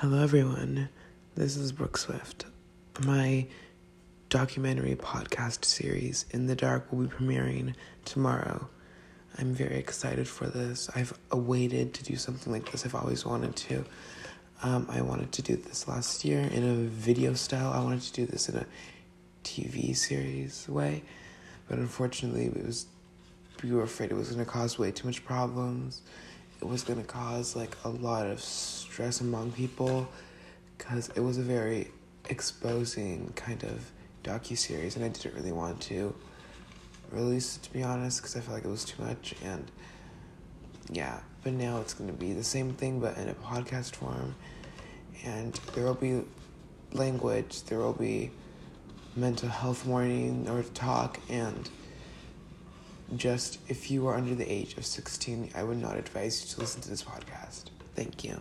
Hello, everyone. This is Brooke Swift. My documentary podcast series, In the Dark, will be premiering tomorrow. I'm very excited for this. I've awaited to do something like this. I've always wanted to. Um, I wanted to do this last year in a video style. I wanted to do this in a TV series way, but unfortunately, it was we were afraid it was going to cause way too much problems it was going to cause like a lot of stress among people because it was a very exposing kind of docu series, and I didn't really want to release it to be honest because I felt like it was too much and yeah. But now it's going to be the same thing but in a podcast form, and there will be language, there will be mental health warning or talk and just if you are under the age of 16, I would not advise you to listen to this podcast. Thank you.